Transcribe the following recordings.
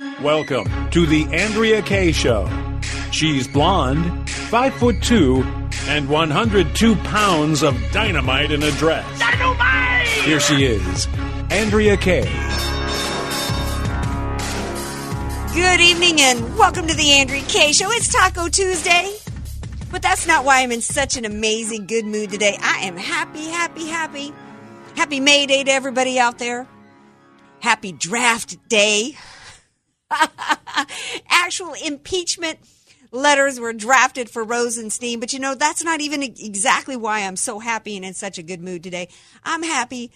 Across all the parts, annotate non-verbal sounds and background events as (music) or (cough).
Welcome to the Andrea Kaye Show. She's blonde, five foot two, and 102 pounds of dynamite in a dress. Dynamite! Here she is, Andrea Kaye. Good evening and welcome to the Andrea Kaye Show. It's Taco Tuesday. But that's not why I'm in such an amazing good mood today. I am happy, happy, happy. Happy May Day to everybody out there. Happy draft day. (laughs) Actual impeachment letters were drafted for Rosenstein, but you know, that's not even exactly why I'm so happy and in such a good mood today. I'm happy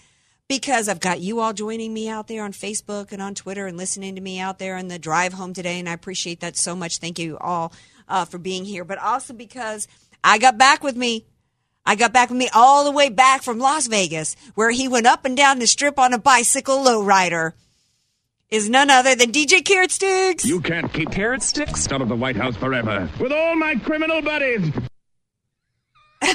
because I've got you all joining me out there on Facebook and on Twitter and listening to me out there on the drive home today, and I appreciate that so much. Thank you all uh, for being here, but also because I got back with me. I got back with me all the way back from Las Vegas, where he went up and down the strip on a bicycle lowrider. Is none other than DJ Carrot Sticks. You can't keep carrot sticks out of the White House forever. With all my criminal buddies. (laughs)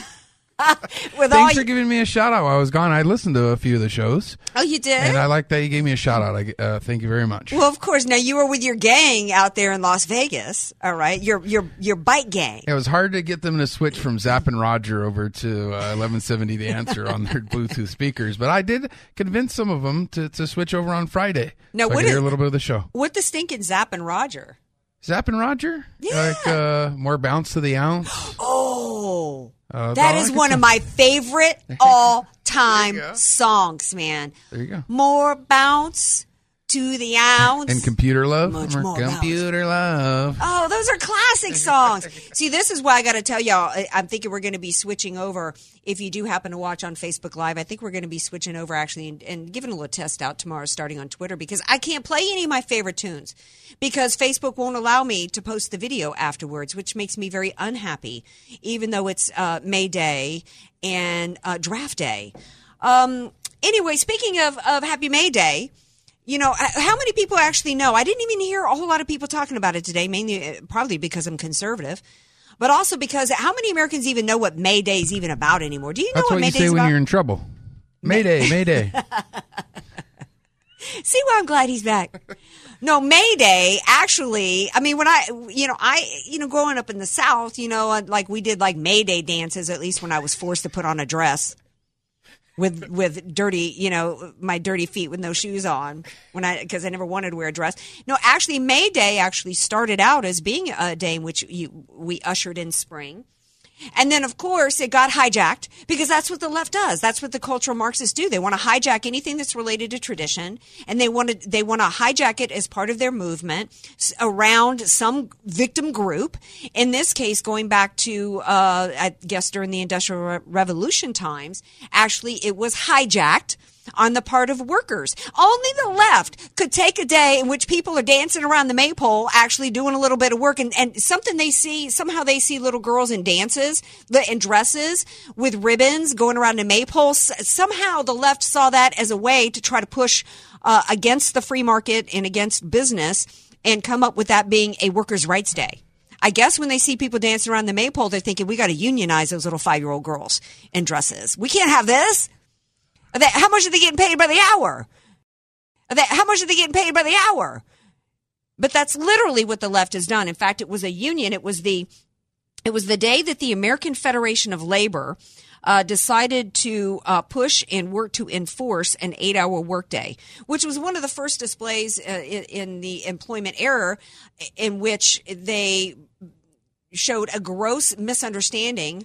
(laughs) with all Thanks for you- giving me a shout out while I was gone. I listened to a few of the shows, oh, you did. and I like that you gave me a shout out. I, uh, thank you very much. well, of course. Now you were with your gang out there in Las Vegas. All right, your your your bike gang. It was hard to get them to switch from Zapp and Roger over to uh, 1170 The Answer on their (laughs) Bluetooth speakers, but I did convince some of them to, to switch over on Friday. Now, so I what could hear a little bit of the show. What the stinking Zapp and Roger? Zapp and Roger, Yeah. like uh, more bounce to the ounce. (gasps) Oh, Uh, that's is one of my favorite all time (laughs) songs, man. There you go. More bounce to the ounce. And computer love, Much More computer love. Oh, those are classic songs. See, this is why I got to tell y'all. I'm thinking we're going to be switching over. If you do happen to watch on Facebook Live, I think we're going to be switching over actually and, and giving a little test out tomorrow, starting on Twitter, because I can't play any of my favorite tunes because Facebook won't allow me to post the video afterwards, which makes me very unhappy, even though it's uh, May Day and uh, Draft Day. Um, anyway, speaking of, of Happy May Day, you know, how many people actually know? I didn't even hear a whole lot of people talking about it today, mainly uh, probably because I'm conservative, but also because how many Americans even know what May Day is even about anymore? Do you know That's what what May you Day say is when about? you're in trouble. Mayday, Mayday. (laughs) See why I'm glad he's back. No, May Day, actually, I mean, when I, you know, I, you know, growing up in the South, you know, like we did like May Day dances, at least when I was forced to put on a dress with, with dirty, you know, my dirty feet with no shoes on when I, cause I never wanted to wear a dress. No, actually, May Day actually started out as being a day in which you, we ushered in spring. And then, of course, it got hijacked because that's what the left does. That's what the cultural Marxists do. They want to hijack anything that's related to tradition, and they want to they want to hijack it as part of their movement around some victim group. In this case, going back to uh, I guess during the Industrial Revolution times, actually it was hijacked on the part of workers. Only the left could take a day in which people are dancing around the maypole, actually doing a little bit of work, and, and something they see, somehow they see little girls in dances, in dresses with ribbons going around the maypole. Somehow the left saw that as a way to try to push uh, against the free market and against business and come up with that being a workers' rights day. I guess when they see people dancing around the maypole, they're thinking, we got to unionize those little five year old girls in dresses. We can't have this. They- how much are they getting paid by the hour? They- how much are they getting paid by the hour? But that's literally what the left has done. In fact, it was a union. It was the it was the day that the American Federation of Labor uh, decided to uh, push and work to enforce an eight-hour workday, which was one of the first displays uh, in, in the employment era, in which they showed a gross misunderstanding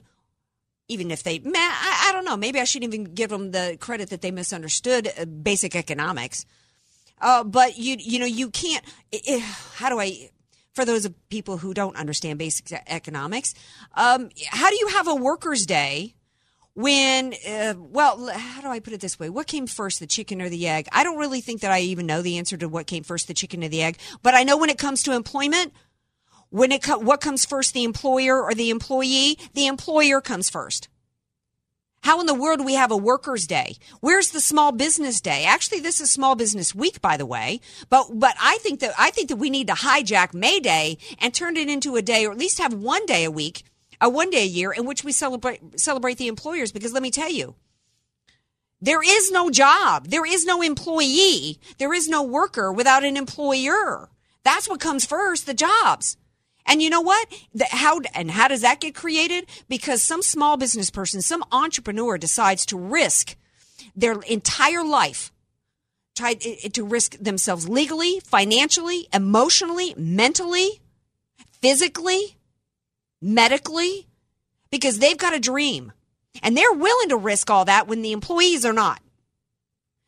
even if they, man, I, I don't know. Maybe I shouldn't even give them the credit that they misunderstood uh, basic economics. Uh, but you, you know, you can't. i i how do I? For those people who don't understand basic economics, um, how do you have a workers' day when uh, well how do i put it this way what came first the chicken or the egg i don't really think that i even know the answer to what came first the chicken or the egg but i know when it comes to employment when it co- what comes first the employer or the employee? The employer comes first. How in the world do we have a workers day? Where's the small business day? Actually this is small business week by the way but but i think that i think that we need to hijack may day and turn it into a day or at least have one day a week a one day a year in which we celebrate celebrate the employers because let me tell you there is no job there is no employee there is no worker without an employer. That's what comes first the jobs and you know what the, how and how does that get created because some small business person some entrepreneur decides to risk their entire life try eh, eh, to risk themselves legally financially emotionally mentally physically medically because they've got a dream and they're willing to risk all that when the employees are not.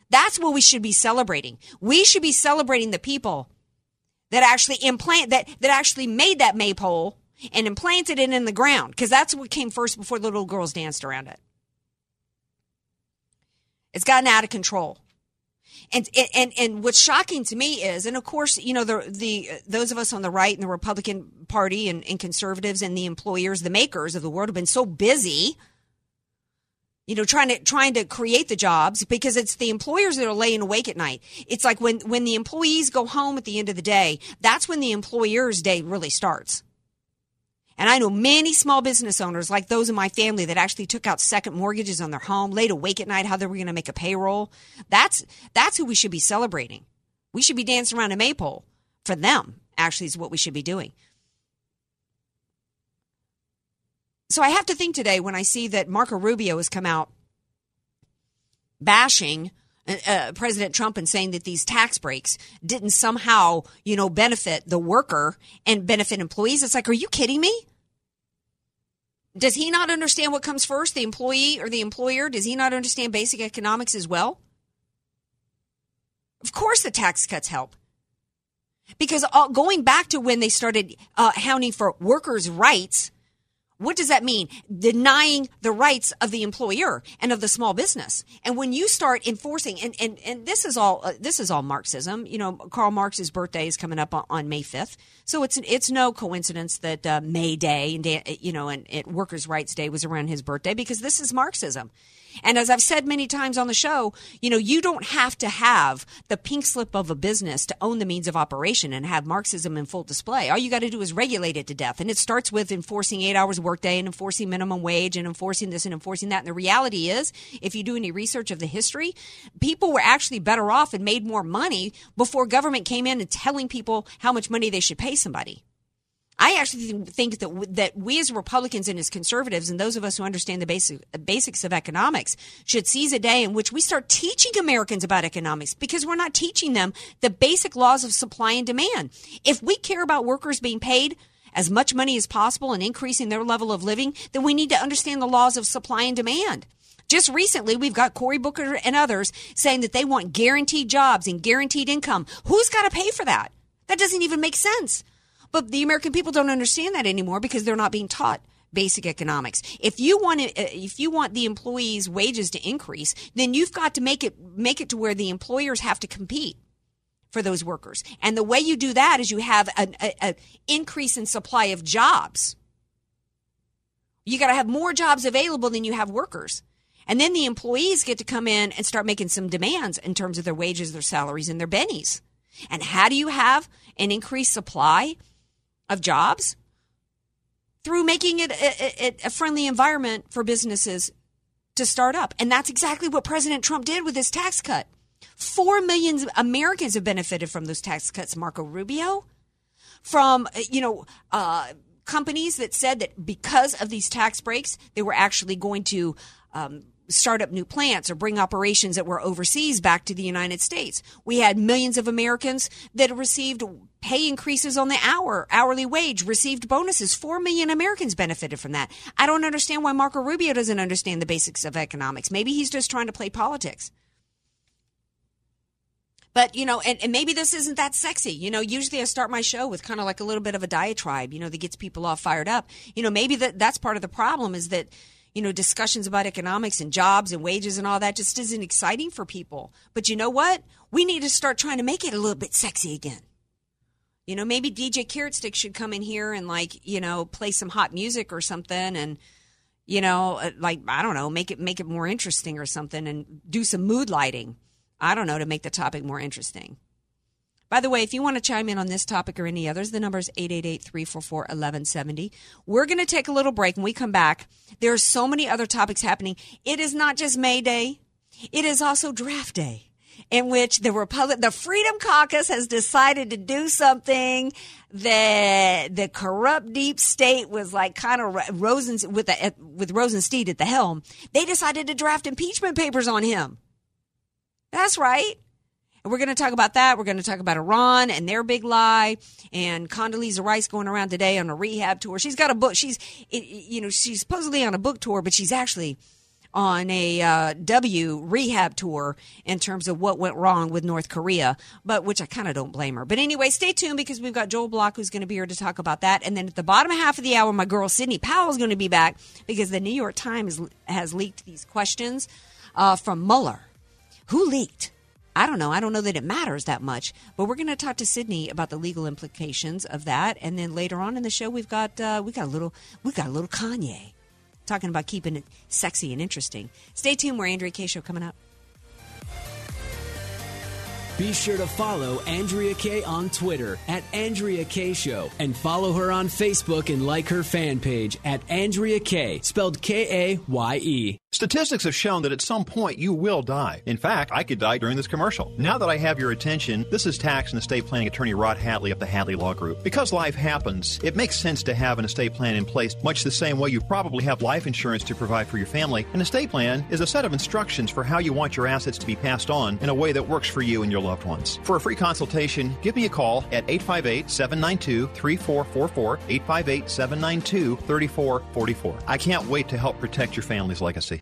That's what we should be celebrating. We should be celebrating the people that actually implant that that actually made that maypole and implanted it in the ground because that's what came first before the little girls danced around it. It's gotten out of control. And, and, and what's shocking to me is, and of course, you know, the, the, those of us on the right and the Republican Party and, and conservatives and the employers, the makers of the world have been so busy, you know, trying to, trying to create the jobs because it's the employers that are laying awake at night. It's like when, when the employees go home at the end of the day, that's when the employer's day really starts. And I know many small business owners, like those in my family, that actually took out second mortgages on their home, laid awake at night how they were going to make a payroll. That's that's who we should be celebrating. We should be dancing around a maypole for them. Actually, is what we should be doing. So I have to think today when I see that Marco Rubio has come out bashing uh, uh President Trump and saying that these tax breaks didn't somehow, you know, benefit the worker and benefit employees. It's like, are you kidding me? Does he not understand what comes first, the employee or the employer? Does he not understand basic economics as well? Of course, the tax cuts help. Because uh, going back to when they started uh, hounding for workers' rights, what does that mean? Denying the rights of the employer and of the small business. And when you start enforcing, and, and, and this is all, uh, this is all Marxism. You know, Karl Marx's birthday is coming up on, on May 5th. So it's, it's no coincidence that uh, May Day and, you know, and, and Workers' Rights Day was around his birthday because this is Marxism. And as I've said many times on the show, you know, you don't have to have the pink slip of a business to own the means of operation and have Marxism in full display. All you got to do is regulate it to death. And it starts with enforcing eight hours workday and enforcing minimum wage and enforcing this and enforcing that. And the reality is, if you do any research of the history, people were actually better off and made more money before government came in and telling people how much money they should pay somebody. I actually think that that we as Republicans and as conservatives and those of us who understand the basic basics of economics should seize a day in which we start teaching Americans about economics because we're not teaching them the basic laws of supply and demand. If we care about workers being paid as much money as possible and increasing their level of living, then we need to understand the laws of supply and demand. Just recently, we've got Cory Booker and others saying that they want guaranteed jobs and guaranteed income. Who's got to pay for that? That doesn't even make sense. But the American people don't understand that anymore because they're not being taught basic economics. If you want it, uh, if you want the employees' wages to increase, then you've got to make it make it to where the employers have to compete for those workers. And the way you do that is you have an a, a increase in supply of jobs. You got to have more jobs available than you have workers. And then the employees get to come in and start making some demands in terms of their wages, their salaries, and their bennies. And how do you have an increased supply of jobs through making it a, a, a friendly environment for businesses to start up. And that's exactly what President Trump did with his tax cut. Four million Americans have benefited from those tax cuts, Marco Rubio. From, you know, uh, companies that said that because of these tax breaks, they were actually going to um, start up new plants or bring operations that were overseas back to the United States. We had millions of Americans that received pay increases on the hour, hourly wage, received bonuses. Four million Americans benefited from that. I don't understand why Marco Rubio doesn't understand the basics of economics. Maybe he's just trying to play politics. But, you know, and, and maybe this isn't that sexy. You know, usually I start my show with kind of like a little bit of a diatribe, you know, that gets people all fired up. You know, maybe that that's part of the problem is that, you know, discussions about economics and jobs and wages and all that just isn't exciting for people. But you know what? We need to start trying to make it a little bit sexy again. You know, maybe DJ Carrot Stick should come in here and like, you know, play some hot music or something and you know, uh, like I don't know, make it make it more interesting or something and do some mood lighting. I don't know to make the topic more interesting. By the way, if you want to chime in on this topic or any others, the number is 888-344-1170. We're going to take a little break. and we come back, there are so many other topics happening. It is not just May Day. It is also draft day in which the Republic, the Freedom Caucus has decided to do something that the corrupt deep state was like kind of Rosen with the, with Rosenstein at the helm. They decided to draft impeachment papers on him. That's right. And we're going to talk about that. We're going to talk about Iran and their big lie and Condoleezza Rice going around today on a rehab tour. She's got a book. She's, you know, she's supposedly on a book tour, but she's actually on a uh, W rehab tour in terms of what went wrong with North Korea, but which I kind of don't blame her. But anyway, stay tuned because we've got Joel Block who's going to be here to talk about that. And then at the bottom half of the hour, my girl Sidney Powell is going to be back because the New York Times has leaked these questions uh, from Mueller. Who leaked? I don't know. I don't know that it matters that much, but we're going to talk to Sidney about the legal implications of that, and then later on in the show, we've got uh, we got a little we got a little Kanye talking about keeping it sexy and interesting. Stay tuned. We're Andrea Kaye Show coming up. Be sure to follow Andrea Kaye on Twitter at Andrea Kaye Show and follow her on Facebook and like her fan page at Andrea Kaye, spelled K A Y E. Statistics have shown that at some point you will die. In fact, I could die during this commercial. Now that I have your attention, this is tax and estate planning attorney Rod Hadley of the Hadley Law Group. Because life happens, it makes sense to have an estate plan in place, much the same way you probably have life insurance to provide for your family. An estate plan is a set of instructions for how you want your assets to be passed on in a way that works for you and your loved ones. For a free consultation, give me a call at 858 792 3444, 858 792 3444. I can't wait to help protect your family's legacy.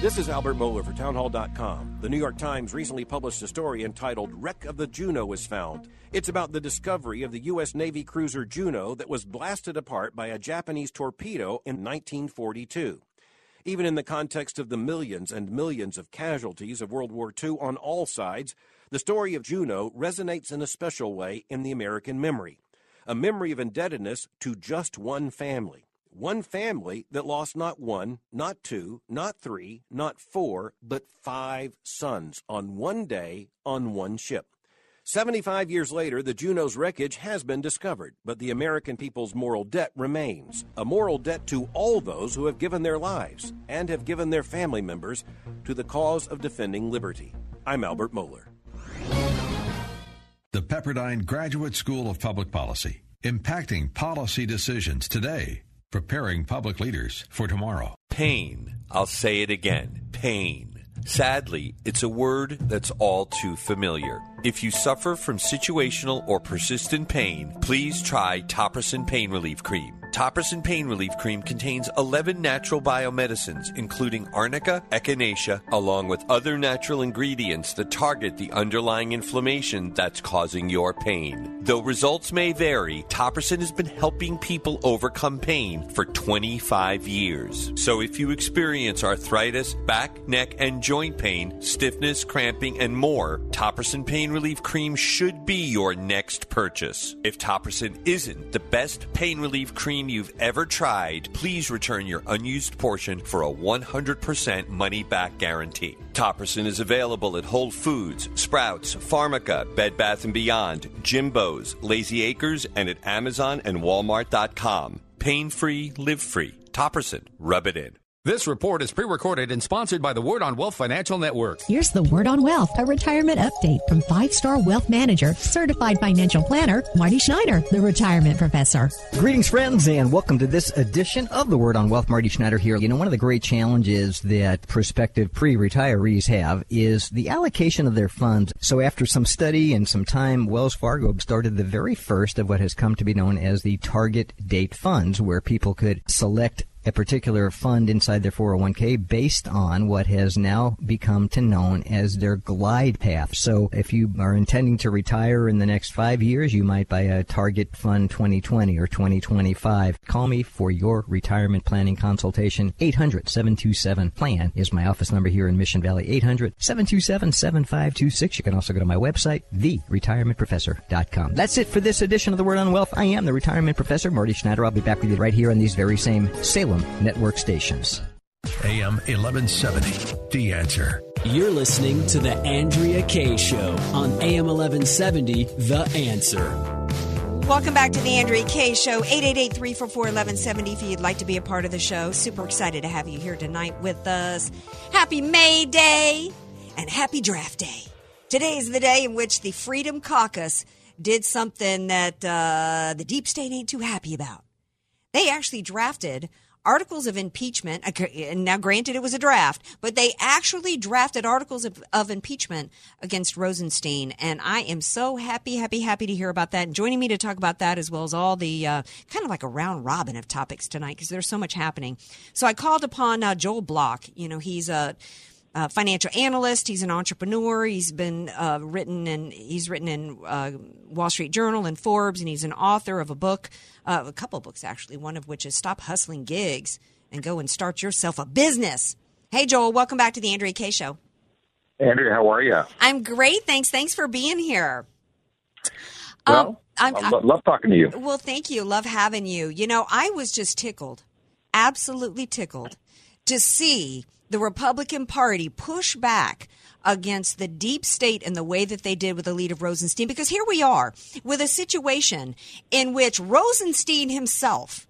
This is Albert Mohler for Townhall.com. The New York Times recently published a story entitled Wreck of the Juneau was Found. It's about the discovery of the U.S. Navy cruiser Juneau that was blasted apart by a Japanese torpedo in 1942. Even in the context of the millions and millions of casualties of World War II on all sides, the story of Juneau resonates in a special way in the American memory. A memory of indebtedness to just one family. One family that lost not one, not two, not three, not four, but five sons on one day on one ship. 75 years later, the Juneau's wreckage has been discovered, but the American people's moral debt remains. A moral debt to all those who have given their lives and have given their family members to the cause of defending liberty. I'm Albert Mohler. The Pepperdine Graduate School of Public Policy, impacting policy decisions today preparing public leaders for tomorrow. Pain. I'll say it again. Pain. Sadly, it's a word that's all too familiar. If you suffer from situational or persistent pain, please try Topricin Pain Relief Cream. Topricin Pain Relief Cream contains 11 natural biomedicines, including arnica, echinacea, along with other natural ingredients that target the underlying inflammation that's causing your pain. Though results may vary, Topricin has been helping people overcome pain for 25 years. So if you experience arthritis, back, neck, and joint pain, stiffness, cramping, and more, Topricin Pain Relief Cream should be your next purchase. If Topricin isn't the best pain relief cream you've ever tried, please return your unused portion for a 100% money back guarantee. Topricin is available at Whole Foods, Sprouts, Pharmaca, Bed Bath & Beyond, Jimbo's, Lazy Acres, and at Amazon and Walmart.com. Pain free, live free. Topricin. Rub it in. This report is pre recorded and sponsored by the Word on Wealth Financial Network. Here's the Word on Wealth, a retirement update from five star wealth manager, certified financial planner, Marty Schneider, the retirement professor. Greetings, friends, and welcome to this edition of the Word on Wealth. Marty Schneider here. You know, one of the great challenges that prospective pre retirees have is the allocation of their funds. So, after some study and some time, Wells Fargo started the very first of what has come to be known as the target date funds, where people could select a particular fund inside their 401k based on what has now become to known as their glide path. So if you are intending to retire in the next five years, you might buy a target fund 2020 or 2025. Call me for your retirement planning consultation. 800-727-PLAN is my office number here in Mission Valley. 800-727-7526. You can also go to my website, theretirementprofessor.com. That's it for this edition of The Word on Wealth. I am the retirement professor, Marty Schneider. I'll be back with you right here on these very same Salem network stations. AM 1170, The Answer. You're listening to The Andrea Kaye Show on AM 1170, The Answer. Welcome back to the Andrea Kaye Show, 888-344-1170 if you'd like to be a part of the show. Super excited to have you here tonight with us. Happy May Day and happy Draft Day. Today is the day in which the Freedom Caucus did something that uh, the deep state ain't too happy about. They actually drafted articles of impeachment. And now, granted, it was a draft, but they actually drafted articles of, of, impeachment against Rosenstein. And I am so happy, happy, happy to hear about that. And joining me to talk about that, as well as all the uh, kind of like a round robin of topics tonight, because there's so much happening. So I called upon uh, Joel Block. You know, he's a uh, financial analyst. He's an entrepreneur. He's been uh, written and he's written in uh, Wall Street Journal and Forbes, and he's an author of a book, uh, a couple of books actually. One of which is "Stop Hustling Gigs and Go and Start Yourself a Business." Hey, Joel, welcome back to the Andrea Kaye Show. Andrea, how are you? I'm great, thanks. Thanks for being here. Well, um, I'm, I love talking to you. Well, thank you. Love having you. You know, I was just tickled, absolutely tickled, to see the Republican Party push back against the deep state in the way that they did with the lead of Rosenstein. Because here we are with a situation in which Rosenstein himself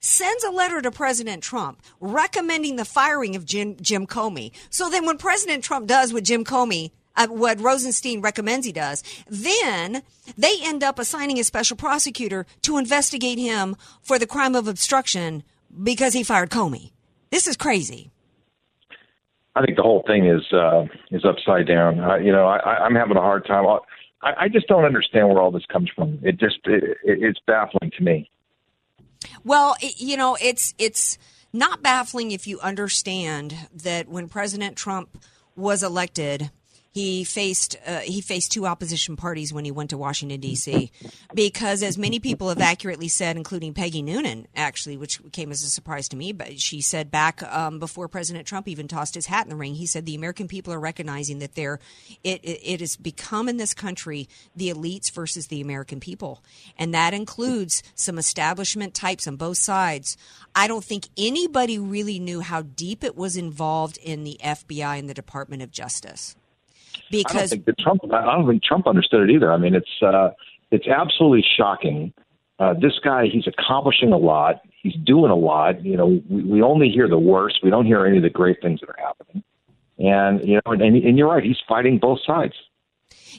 sends a letter to President Trump recommending the firing of Jim, Jim Comey. So then when President Trump does what Jim Comey uh, what Rosenstein recommends he does. Then they end up assigning a special prosecutor to investigate him for the crime of obstruction because he fired Comey. This is crazy. I think the whole thing is uh, is upside down. Uh, you know, I, I'm having a hard time. I, I just don't understand where all this comes from. It just it, it's baffling to me. Well, it, you know, it's it's not baffling if you understand that when President Trump was elected, he faced uh, he faced two opposition parties when he went to Washington D.C. because, as many people have accurately said, including Peggy Noonan, actually, which came as a surprise to me, but she said back um, before President Trump even tossed his hat in the ring, he said the American people are recognizing that they're it, it, it has become in this country the elites versus the American people, and that includes some establishment types on both sides. I don't think anybody really knew how deep it was involved in the FBI and the Department of Justice because I don't think that Trump. I don't think Trump understood it either. I mean, it's uh, it's absolutely shocking. Uh, this guy, he's accomplishing a lot. He's doing a lot. You know, we, we only hear the worst. We don't hear any of the great things that are happening. And you know, and, and you're right. He's fighting both sides.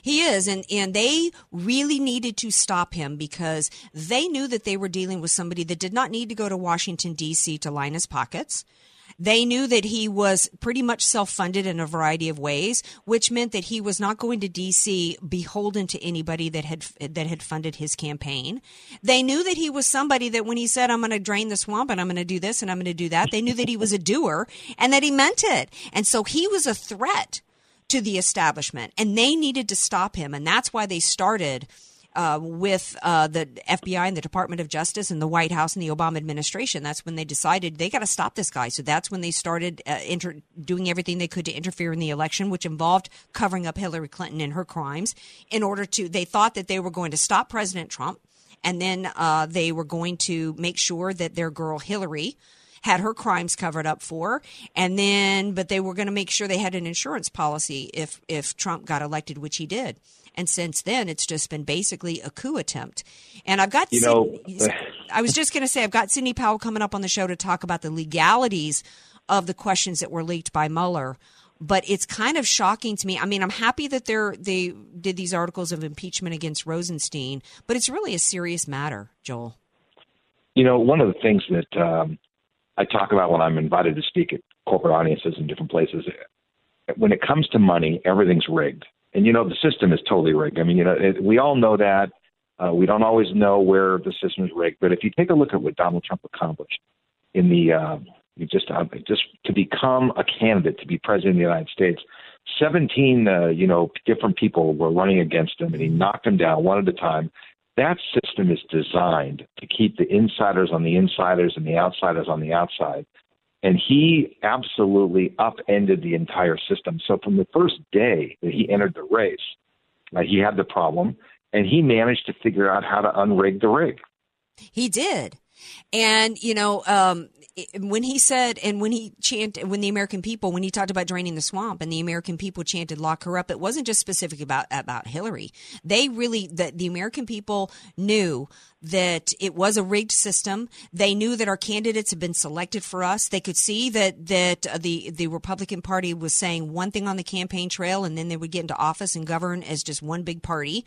He is, and and they really needed to stop him because they knew that they were dealing with somebody that did not need to go to Washington D.C. to line his pockets. They knew that he was pretty much self funded in a variety of ways, which meant that he was not going to DC beholden to anybody that had that had funded his campaign. They knew that he was somebody that when he said, I'm going to drain the swamp and I'm going to do this and I'm going to do that, they knew that he was a doer and that he meant it. And so he was a threat to the establishment and they needed to stop him. And that's why they started uh, with uh, the FBI and the Department of Justice and the White House and the Obama administration. That's when they decided they got to stop this guy. So that's when they started uh, inter- doing everything they could to interfere in the election, which involved covering up Hillary Clinton and her crimes. In order to, they thought that they were going to stop President Trump, and then uh, they were going to make sure that their girl Hillary had her crimes covered up for and then but they were going to make sure they had an insurance policy if if Trump got elected which he did and since then, it's just been basically a coup attempt. And I've got, you know, (laughs) I was just going to say, I've got Sidney Powell coming up on the show to talk about the legalities of the questions that were leaked by Mueller. But it's kind of shocking to me. I mean, I'm happy that they did these articles of impeachment against Rosenstein, but it's really a serious matter, Joel. You know, one of the things that um, I talk about when I'm invited to speak at corporate audiences in different places, when it comes to money, everything's rigged, and you know the system is totally rigged. I mean, you know, it, we all know that. Uh, we don't always know where the system is rigged, but if you take a look at what Donald Trump accomplished in the uh, just uh, just to become a candidate to be president of the United States, 17 uh, you know different people were running against him, and he knocked them down one at a time. That system is designed to keep the insiders on the insiders and the outsiders on the outside. And he absolutely upended the entire system. So from the first day that he entered the race, uh, he had the problem and he managed to figure out how to unrig the rig. He did. And, you know, um, when he said, and when he chanted, when the American people, when he talked about draining the swamp and the American people chanted lock her up, it wasn't just specific about, about Hillary. They really, the, the American people knew that it was a rigged system. They knew that our candidates had been selected for us. They could see that that uh, the the Republican Party was saying one thing on the campaign trail, and then they would get into office and govern as just one big party.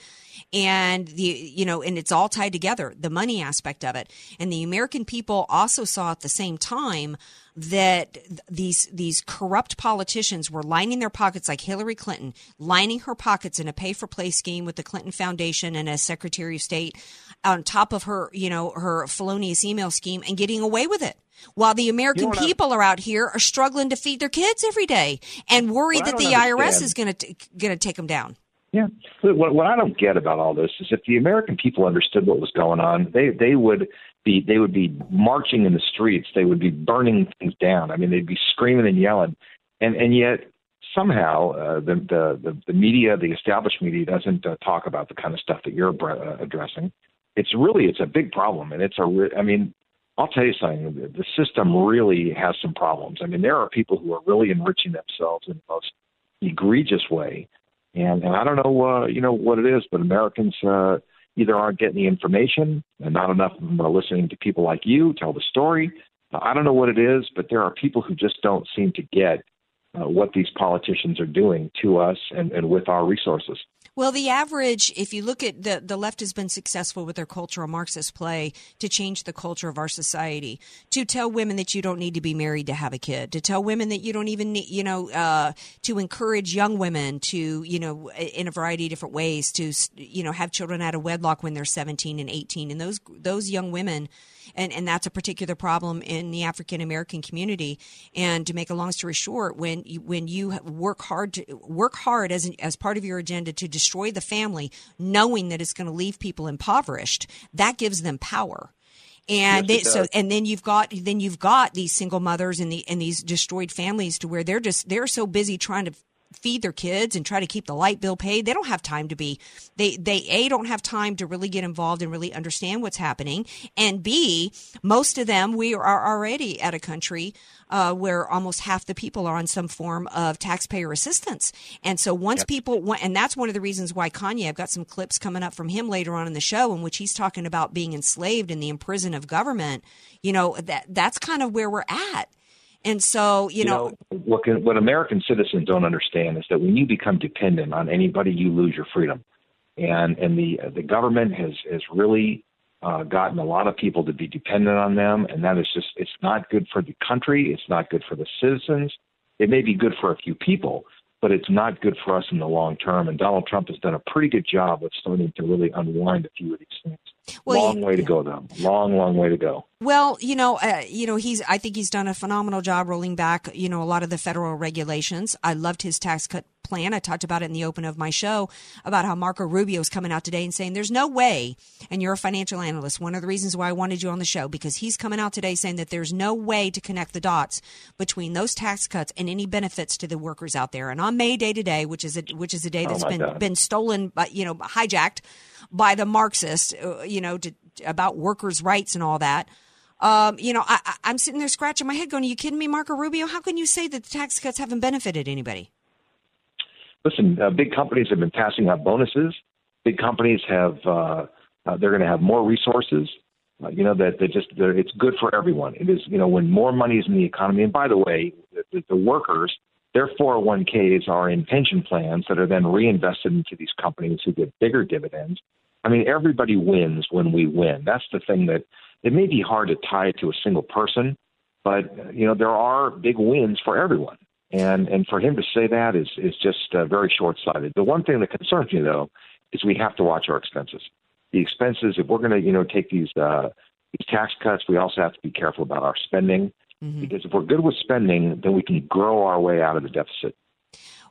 And the you know, and it's all tied together. The money aspect of it, and the American people also saw at the same time that these these corrupt politicians were lining their pockets like Hillary Clinton, lining her pockets in a pay for play scheme with the Clinton Foundation and as Secretary of State on top of her, you know, her felonious email scheme and getting away with it. While the American people are out here are struggling to feed their kids every day and worried that the understand. IRS is going to going to take them down. Yeah. What, what I don't get about all this is if the American people understood what was going on, they they would be they would be marching in the streets. They would be burning things down. I mean, they'd be screaming and yelling, and and yet somehow uh, the, the the the media, the established media, doesn't uh, talk about the kind of stuff that you're uh, addressing. It's really it's a big problem, and it's a re- I mean. I'll tell you something. The system really has some problems. I mean, there are people who are really enriching themselves in the most egregious way, and and I don't know, uh, you know, what it is, but Americans uh, either aren't getting the information and not enough of them are listening to people like you tell the story. I don't know what it is, but there are people who just don't seem to get uh, what these politicians are doing to us and, and with our resources. Well, the average, if you look at the, the left has been successful with their cultural Marxist play to change the culture of our society, to tell women that you don't need to be married to have a kid, to tell women that you don't even need, you know, uh, to encourage young women to, you know, in a variety of different ways to, you know, have children out of wedlock when they're 17 and 18. And those, those young women, and, and that's a particular problem in the African American community. And to make a long story short, when you, when you work hard to work hard as as part of your agenda to destroy the family, knowing that it's going to leave people impoverished, that gives them power and yes, they, so and then you've got then you've got these single mothers and the and these destroyed families to where they're just they're so busy trying to feed their kids and try to keep the light bill paid. They don't have time to be they they a don't have time to really get involved and really understand what's happening, and b most of them we are already at a country uh, where almost half the people are on some form of taxpayer assistance, and so once yep. people and that's one of the reasons why Kanye. I've got some clips coming up from him later on in the show in which he's talking about being enslaved in the imprison of government. You know that that's kind of where we're at and so, you, you know, know, what can, what American citizens don't understand is that when you become dependent on anybody, you lose your freedom. And and the the government has has really uh, gotten a lot of people to be dependent on them, and that is just it's not good for the country. It's not good for the citizens. It may be good for a few people, but it's not good for us in the long term. And Donald Trump has done a pretty good job of starting to really unwind a few of these things. Well, long way to go, though. Long, long way to go. Well, you know, uh, you know, he's. I think he's done a phenomenal job rolling back, you know, a lot of the federal regulations. I loved his tax cut plan. I talked about it in the open of my show about how Marco Rubio is coming out today and saying there's no way. And you're a financial analyst. One of the reasons why I wanted you on the show because he's coming out today saying that there's no way to connect the dots between those tax cuts and any benefits to the workers out there. And on May Day today, which is a, which is a day oh that's oh been God. been stolen, by, you know, hijacked by the Marxists, uh, you know, to, about workers' rights and all that. Um, you know, I, am sitting there scratching my head going, Are you kidding me, Marco Rubio? How can you say that the tax cuts haven't benefited anybody? Listen, uh, big companies have been passing out bonuses. Big companies have, uh, uh, they're going to have more resources. Uh, you know that that just, it's good for everyone. It is you know when more money is in the economy. And by the way, the, the workers their 401ks are in pension plans that are then reinvested into these companies who get bigger dividends. I mean, everybody wins when we win. That's the thing that it may be hard to tie it to a single person, but you know there are big wins for everyone. And and for him to say that is is just uh, very short sighted. The one thing that concerns me though is we have to watch our expenses. The expenses, if we're going to you know take these uh, these tax cuts, we also have to be careful about our spending mm-hmm. because if we're good with spending, then we can grow our way out of the deficit.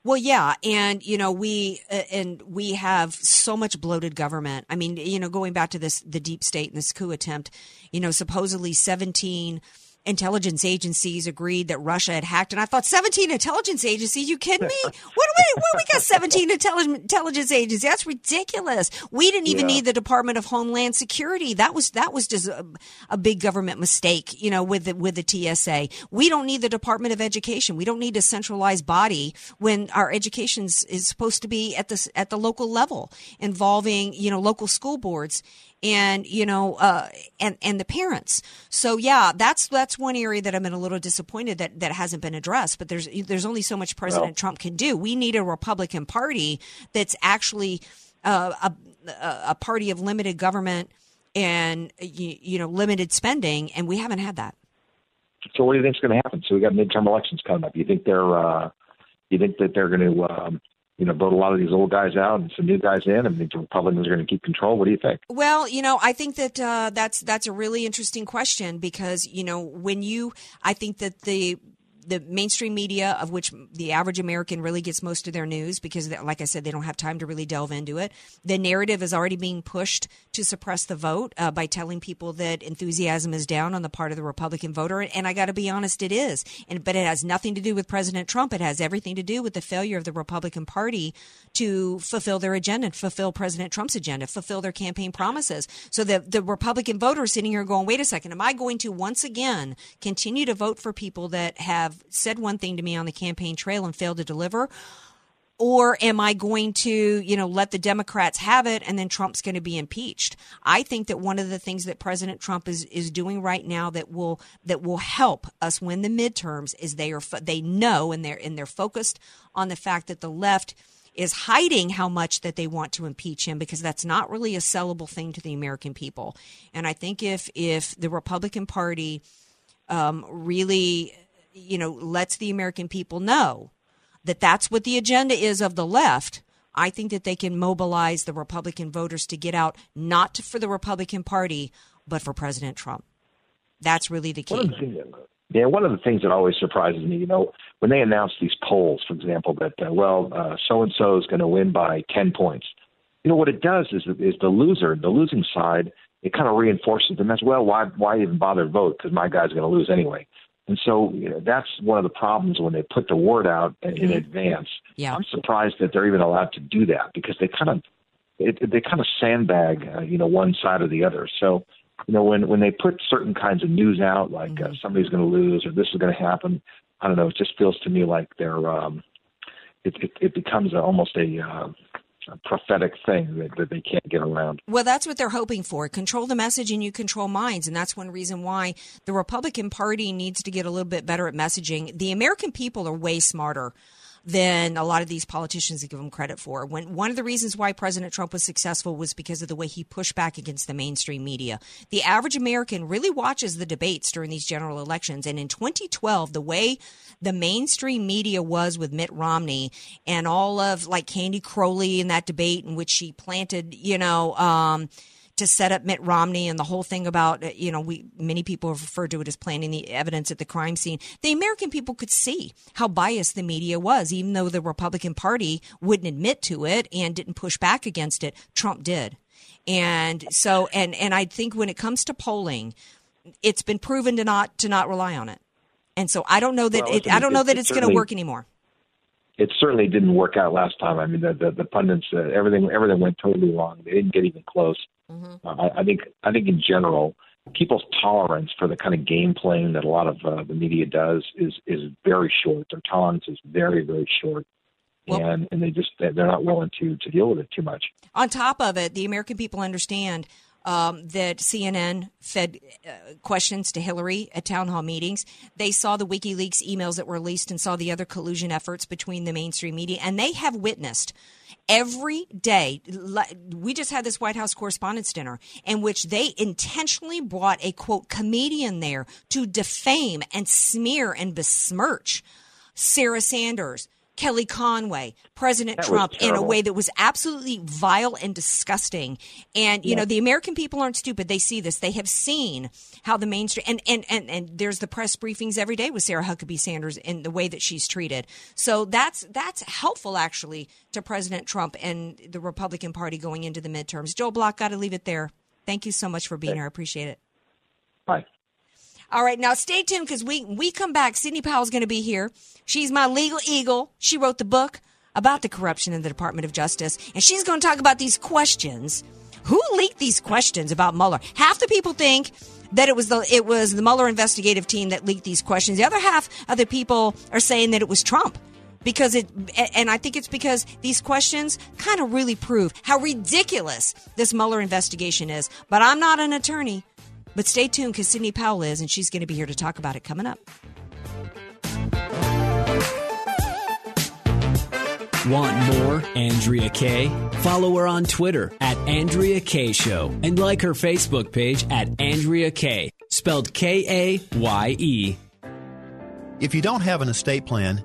Well, yeah, and you know we uh, and we have so much bloated government. I mean, you know, going back to this the deep state and this coup attempt, you know, supposedly seventeen intelligence agencies agreed that Russia had hacked. And I thought, 17 intelligence agencies? You kidding me? (laughs) What do we, what we got 17 intelligence agencies? That's ridiculous. We didn't even yeah. need the Department of Homeland Security. That was, that was just a, a, big government mistake, you know, with the, with the TSA. We don't need the Department of Education. We don't need a centralized body when our education is supposed to be at the, at the local level involving, you know, local school boards and you know uh, and and the parents. So yeah that's that's one area that i'm in a little disappointed that that hasn't been addressed but there's there's only so much president well, trump can do. We need a republican party that's actually uh, a a party of limited government and you, you know limited spending and we haven't had that. So what do you think is going to happen? So we got midterm elections coming up. You think they're uh you think that they're going to um you know, vote a lot of these old guys out and some new guys in, and the Republicans are going to keep control. What do you think? Well, you know, I think that uh, that's that's a really interesting question because you know when you, I think that the the mainstream media, of which the average American really gets most of their news, because, like I said, they don't have time to really delve into it. The narrative is already being pushed to suppress the vote uh, by telling people that enthusiasm is down on the part of the Republican voter. And I got to be honest, it is. And but it has nothing to do with President Trump. It has everything to do with the failure of the Republican Party to fulfill their agenda, and fulfill President Trump's agenda, fulfill their campaign promises. So the the Republican voter is sitting here going, "Wait a second, am I going to once again continue to vote for people that said one thing to me on the campaign trail and failed to deliver? Or am I going to, you know, let the Democrats have it and then Trump's going to be impeached? I think that one of the things that President Trump is, is doing right now that will that will help us win the midterms is they are they know and they're and they're focused on the fact that the left is hiding how much that they want to impeach him because that's not really a sellable thing to the American people. And I think if if the Republican Party um, really you know, lets the American people know that that's what the agenda is of the left, I think that they can mobilize the Republican voters to get out, not for the Republican Party, but for President Trump. That's really the key. Yeah, one of the things that always surprises me, you know, when they announce these polls, for example, that uh, well, so and so is going to win by ten points. You know what it does is is the loser, the losing side, it kind of reinforces them as well. Why why even bother to vote? Because my guy's going to lose anyway. And so you know, that's one of the problems when they put the word out in mm-hmm. advance. Yeah. I'm surprised that they're even allowed to do that because they kind of it, they kind of sandbag uh, you know one side or the other. So you know when when they put certain kinds of news out like uh, mm-hmm. uh, somebody's going to lose or this is going to happen, I don't know. It just feels to me like they're um, it, it, it becomes a, almost a uh, prophetic thing that, that they can't get around. Well, that's what they're hoping for. Control the message and you control minds. And that's one reason why the Republican Party needs to get a little bit better at messaging. The American people are way smarter than a lot of these politicians give him credit for. When one of the reasons why President Trump was successful was because of the way he pushed back against the mainstream media. The average American really watches the debates during these general elections, and in 2012, the way the mainstream media was with Mitt Romney and all of like Candy Crowley in that debate in which she planted, you know. Um, to set up Mitt Romney and the whole thing about, uh, you know, we, many people have referred to it as planting the evidence at the crime scene. The American people could see how biased the media was, even though the Republican Party wouldn't admit to it and didn't push back against it. Trump did. And so, and, and I think when it comes to polling, it's been proven to not, to not rely on it. And so I don't know that, well, it, I don't know that it's going to work anymore it certainly didn't work out last time. I mean, the the, the pundits, uh, everything everything went totally wrong. They didn't get even close. Mm-hmm. Uh, I, I think I think in general, people's tolerance for the kind of game playing that a lot of uh, the media does is is very short. Their tolerance is very very short. Well, and and they just they're not willing to to deal with it too much. On top of it, the American people understand um, that CNN fed uh, questions to Hillary at town hall meetings. They saw the WikiLeaks emails that were released and saw the other collusion efforts between the mainstream media, and they have witnessed every day. We just had this White House Correspondents' Dinner in which they intentionally brought a quote comedian there to defame and smear and besmirch Sarah Sanders. Kelly Conway, President That Trump in a way that was absolutely vile and disgusting. And you Yeah. know, the American people aren't stupid. They see this. They have seen how the mainstream and and and, and there's the press briefings every day with Sarah Huckabee Sanders in the way that she's treated. So that's that's helpful actually to President Trump and the Republican Party going into the midterms. Joel Block, got to leave it there. Thank you so much for being here. I appreciate it. Bye. All right, now stay tuned because we we come back. Sidney Powell's going to be here. She's my legal eagle. She wrote the book about the corruption in the Department of Justice, and she's going to talk about these questions. Who leaked these questions about Mueller? Half the people think that it was the it was the Mueller investigative team that leaked these questions. The other half of the people are saying that it was Trump because it and I think it's because these questions kind of really prove how ridiculous this Mueller investigation is. But I'm not an attorney. But stay tuned because Sidney Powell is, and she's going to be here to talk about it coming up. Want more Andrea Kaye? Follow her on Twitter at Andrea Kaye Show and like her Facebook page at Andrea Kaye, spelled K A Y E. If you don't have an estate plan,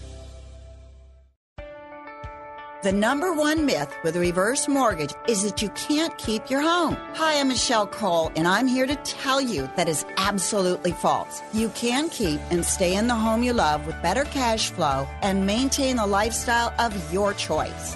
The number one myth with a reverse mortgage is that you can't keep your home. Hi, I'm Michelle Cole, and I'm here to tell you that is absolutely false. You can keep and stay in the home you love with better cash flow and maintain the lifestyle of your choice.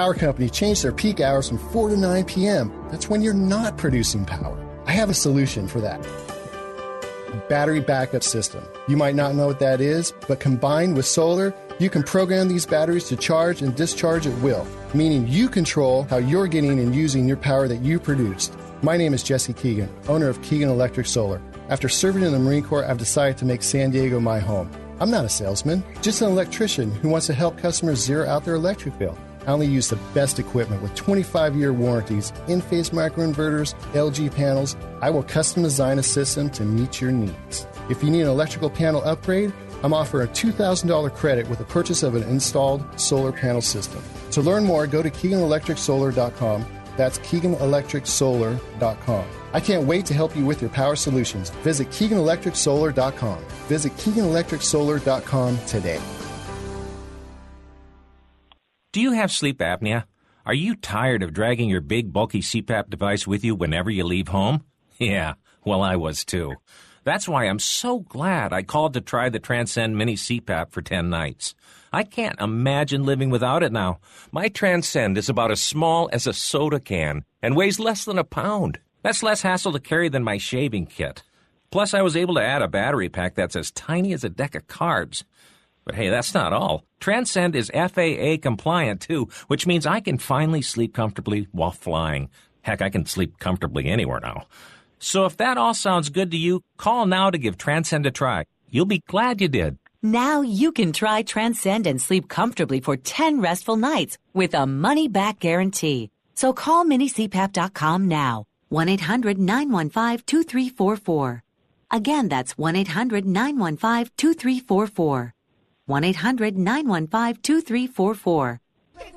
Power company changed their peak hours from 4 to 9 p.m. That's when you're not producing power. I have a solution for that. Battery backup system. You might not know what that is, but combined with solar, you can program these batteries to charge and discharge at will, meaning you control how you're getting and using your power that you produced. My name is Jesse Keegan, owner of Keegan Electric Solar. After serving in the Marine Corps, I've decided to make San Diego my home. I'm not a salesman, just an electrician who wants to help customers zero out their electric bill. I only use the best equipment with 25 year warranties, Enphase microinverters, LG panels. I will custom design a system to meet your needs. If you need an electrical panel upgrade, I'm offering a $2,000 credit with the purchase of an installed solar panel system. To learn more, go to KeeganElectricSolar.com. That's KeeganElectricSolar.com. I can't wait to help you with your power solutions. Visit KeeganElectricSolar.com. Visit KeeganElectricSolar.com today. Do you have sleep apnea? Are you tired of dragging your big, bulky CPAP device with you whenever you leave home? (laughs) Yeah, well, I was too. That's why I'm so glad I called to try the Transcend Mini CPAP for 10 nights. I can't imagine living without it now. My Transcend is about as small as a soda can and weighs less than a pound. That's less hassle to carry than my shaving kit. Plus, I was able to add a battery pack that's as tiny as a deck of cards. But hey, that's not all. Transcend is FAA compliant too, which means I can finally sleep comfortably while flying. Heck, I can sleep comfortably anywhere now. So if that all sounds good to you, call now to give Transcend a try. You'll be glad you did. Now you can try Transcend and sleep comfortably for 10 restful nights with a money back guarantee. So call minicpap.com now. 1 800 915 2344. Again, that's 1 800 915 2344. 1 800 915 2344.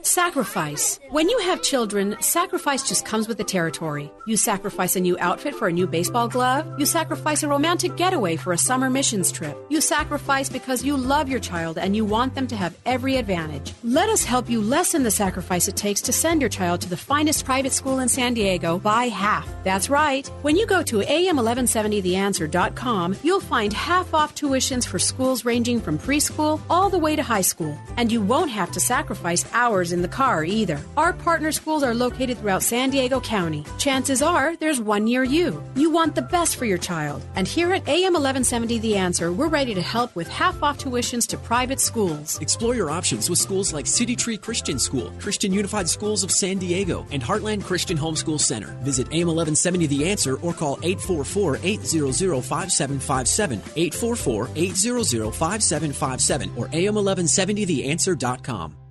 Sacrifice. When you have children, sacrifice just comes with the territory. You sacrifice a new outfit for a new baseball glove. You sacrifice a romantic getaway for a summer missions trip. You sacrifice because you love your child and you want them to have every advantage. Let us help you lessen the sacrifice it takes to send your child to the finest private school in San Diego by half. That's right. When you go to am1170theanswer.com, you'll find half off tuitions for schools ranging from preschool all the way to high school. And you won't have to sacrifice hours in the car either. Our partner schools are located throughout San Diego County. Chances are there's one near you. You want the best for your child. And here at AM 1170 The Answer, we're ready to help with half off tuitions to private schools. Explore your options with schools like City Tree Christian School, Christian Unified Schools of San Diego, and Heartland Christian Homeschool Center. Visit AM 1170 The Answer or call 844 800 5757, 844 800 5757, or AM1170TheAnswer.com.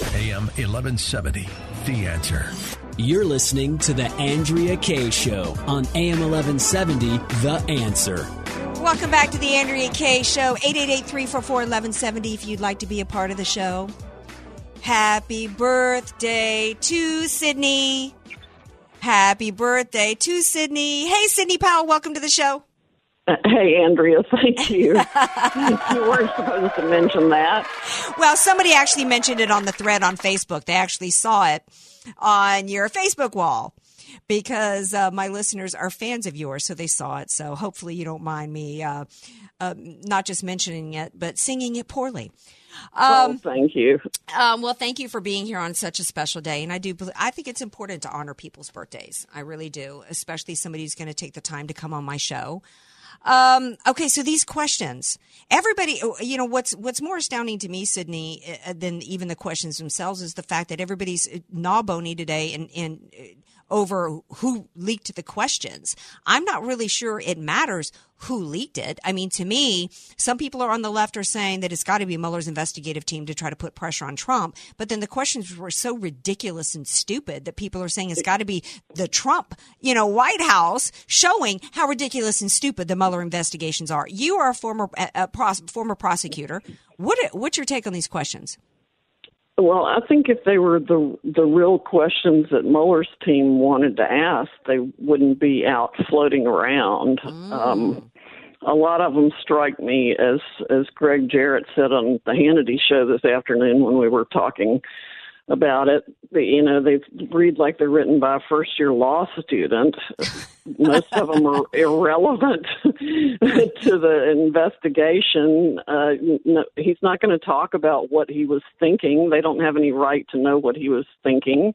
AM 1170, The Answer. You're listening to The Andrea Kaye Show on AM 1170, The Answer. Welcome back to the Andrea Kaye Show, 888-344-1170 if you'd like to be a part of the show. Happy birthday to Sidney. Happy birthday to Sidney. Hey, Sidney Powell, welcome to the show. Uh, (laughs) Hey, Andrea, thank (laughs) you. you weren't supposed to mention that. Well, somebody actually mentioned it on the thread on Facebook. They actually saw it on your Facebook wall because uh, my listeners are fans of yours, so they saw it. So hopefully you don't mind me uh, uh, not just mentioning it, but singing it poorly. well, thank you. Um, well, thank you for being here on such a special day, and I do. I think it's important to honor people's birthdays. I really do, especially somebody who's going to take the time to come on my show. Um, okay, so these questions, everybody, you know, what's what's more astounding to me, Sidney, uh, than even the questions themselves is the fact that everybody's gnaw bony today and and uh, over who leaked the questions. I'm not really sure it matters who leaked it. I mean, to me, some people are on the left are saying that it's got to be Mueller's investigative team to try to put pressure on Trump. But then the questions were so ridiculous and stupid that people are saying it's got to be the Trump, you know, White House showing how ridiculous and stupid the Mueller investigations are. You are a former a, a pros, former prosecutor. What what's your take on these questions? Well, I think if they were the the real questions that Mueller's team wanted to ask, they wouldn't be out floating around. Um, a lot of them strike me as as Gregg Jarrett said on the Hannity show this afternoon when we were talking about it. You know, they read like they're written by a first year law student. Most of them are irrelevant (laughs) to the investigation. Uh, no, he's not going to talk about what he was thinking. They don't have any right to know what he was thinking.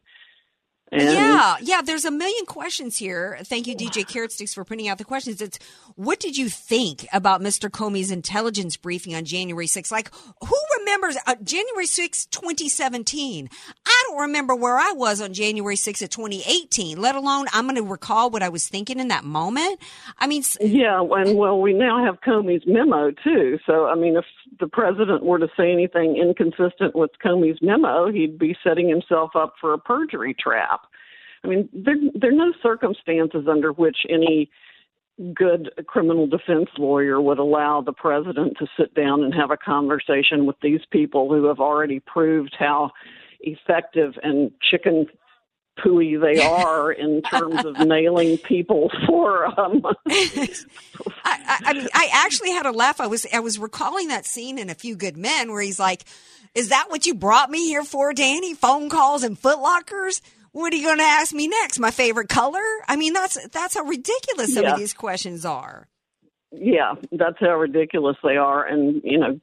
And yeah, yeah. There's a million questions here. Thank you, DJ Carrot Sticks, for putting out the questions. It's what did you think about Mr. Comey's intelligence briefing on January 6th? Like, who remembers uh, January 6th, 2017? I don't remember where I was on January 6th of 2018, let alone I'm going to recall what I was thinking in that moment. I mean, Yeah, and well, we now have Comey's memo too. So, I mean, if the president were to say anything inconsistent with Comey's memo, he'd be setting himself up for a perjury trap. I mean, there there are no circumstances under which any good criminal defense lawyer would allow the president to sit down and have a conversation with these people who have already proved how effective and chicken pooey they (laughs) are in terms of nailing people (laughs) for um I, I mean, I actually had a laugh. I was I was recalling that scene in A Few Good Men where he's like, "Is that what you brought me here for, Danny? Phone calls and footlockers? What are you going to ask me next? My favorite color? I mean, that's that's how ridiculous some Yeah. of these questions are." Yeah, that's how ridiculous they are, and you know,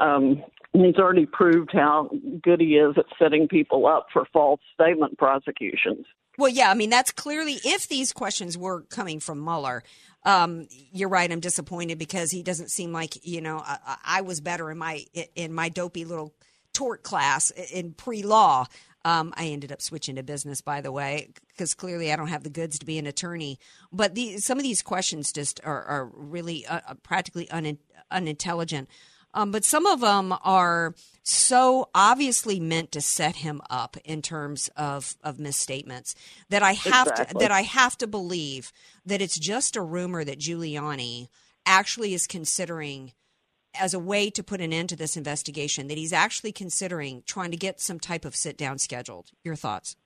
um, he's already proved how good he is at setting people up for false statement prosecutions. Well, yeah, I mean, that's clearly if these questions were coming from Mueller. Um, you're right. I'm disappointed because he doesn't seem like you know I, I I was better in my in my dopey little tort class in pre-law. Um, I ended up switching to business, by the way, because clearly I don't have the goods to be an attorney. But the, some of these questions just are, are really uh, uh, practically un, unintelligent. Um, but some of them are so obviously meant to set him up in terms of, of misstatements that I have Exactly. to that I have to believe that it's just a rumor that Giuliani actually is considering as a way to put an end to this investigation that he's actually considering trying to get some type of sit down scheduled. Your thoughts?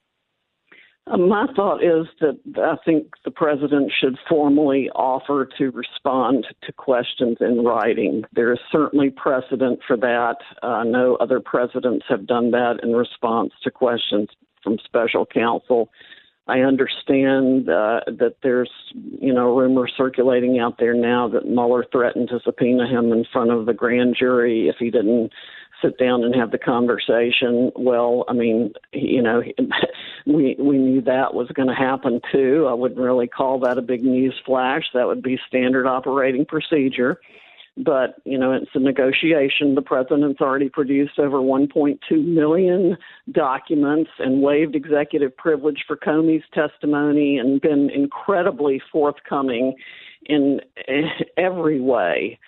Uh, my thought is that I think the president should formally offer to respond to questions in writing. There is certainly precedent for that. Uh, no other presidents have done that in response to questions from special counsel. I understand uh, that there's, you know, rumors circulating out there now that Mueller threatened to subpoena him in front of the grand jury if he didn't sit down and have the conversation. Well, I mean, you know, (laughs) we we knew that was going to happen too. I wouldn't really call that a big news flash. That would be standard operating procedure. But you know, it's a negotiation. The president's already produced over 1.2 million documents and waived executive privilege for Comey's testimony and been incredibly forthcoming in every way.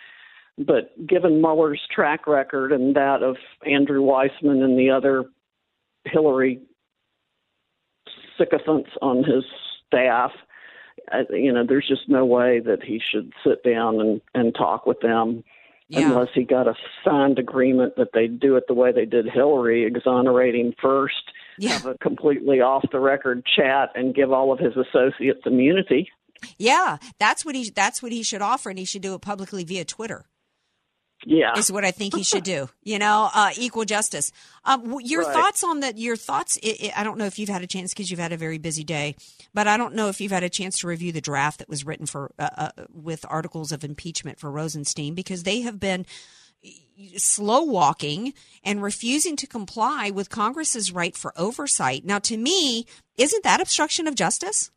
But given Mueller's track record and that of Andrew Weissmann and the other Hillary sycophants on his staff, you know, there's just no way that he should sit down and, and talk with them Yeah. unless he got a signed agreement that they'd do it the way they did Hillary, exonerate him first, have a completely off the record chat, and give all of his associates immunity. Yeah, that's what he that's what he should offer, and he should do it publicly via Twitter. Yeah, is what I think he should (laughs) do. You know, uh, equal justice. Um, your Right. thoughts on that? Your thoughts? I, I I don't know if you've had a chance because you've had a very busy day, but I don't know if you've had a chance to review the draft that was written for uh, uh, with articles of impeachment for Rosenstein because they have been slow walking and refusing to comply with Congress's right for oversight. Now, to me, isn't that obstruction of justice?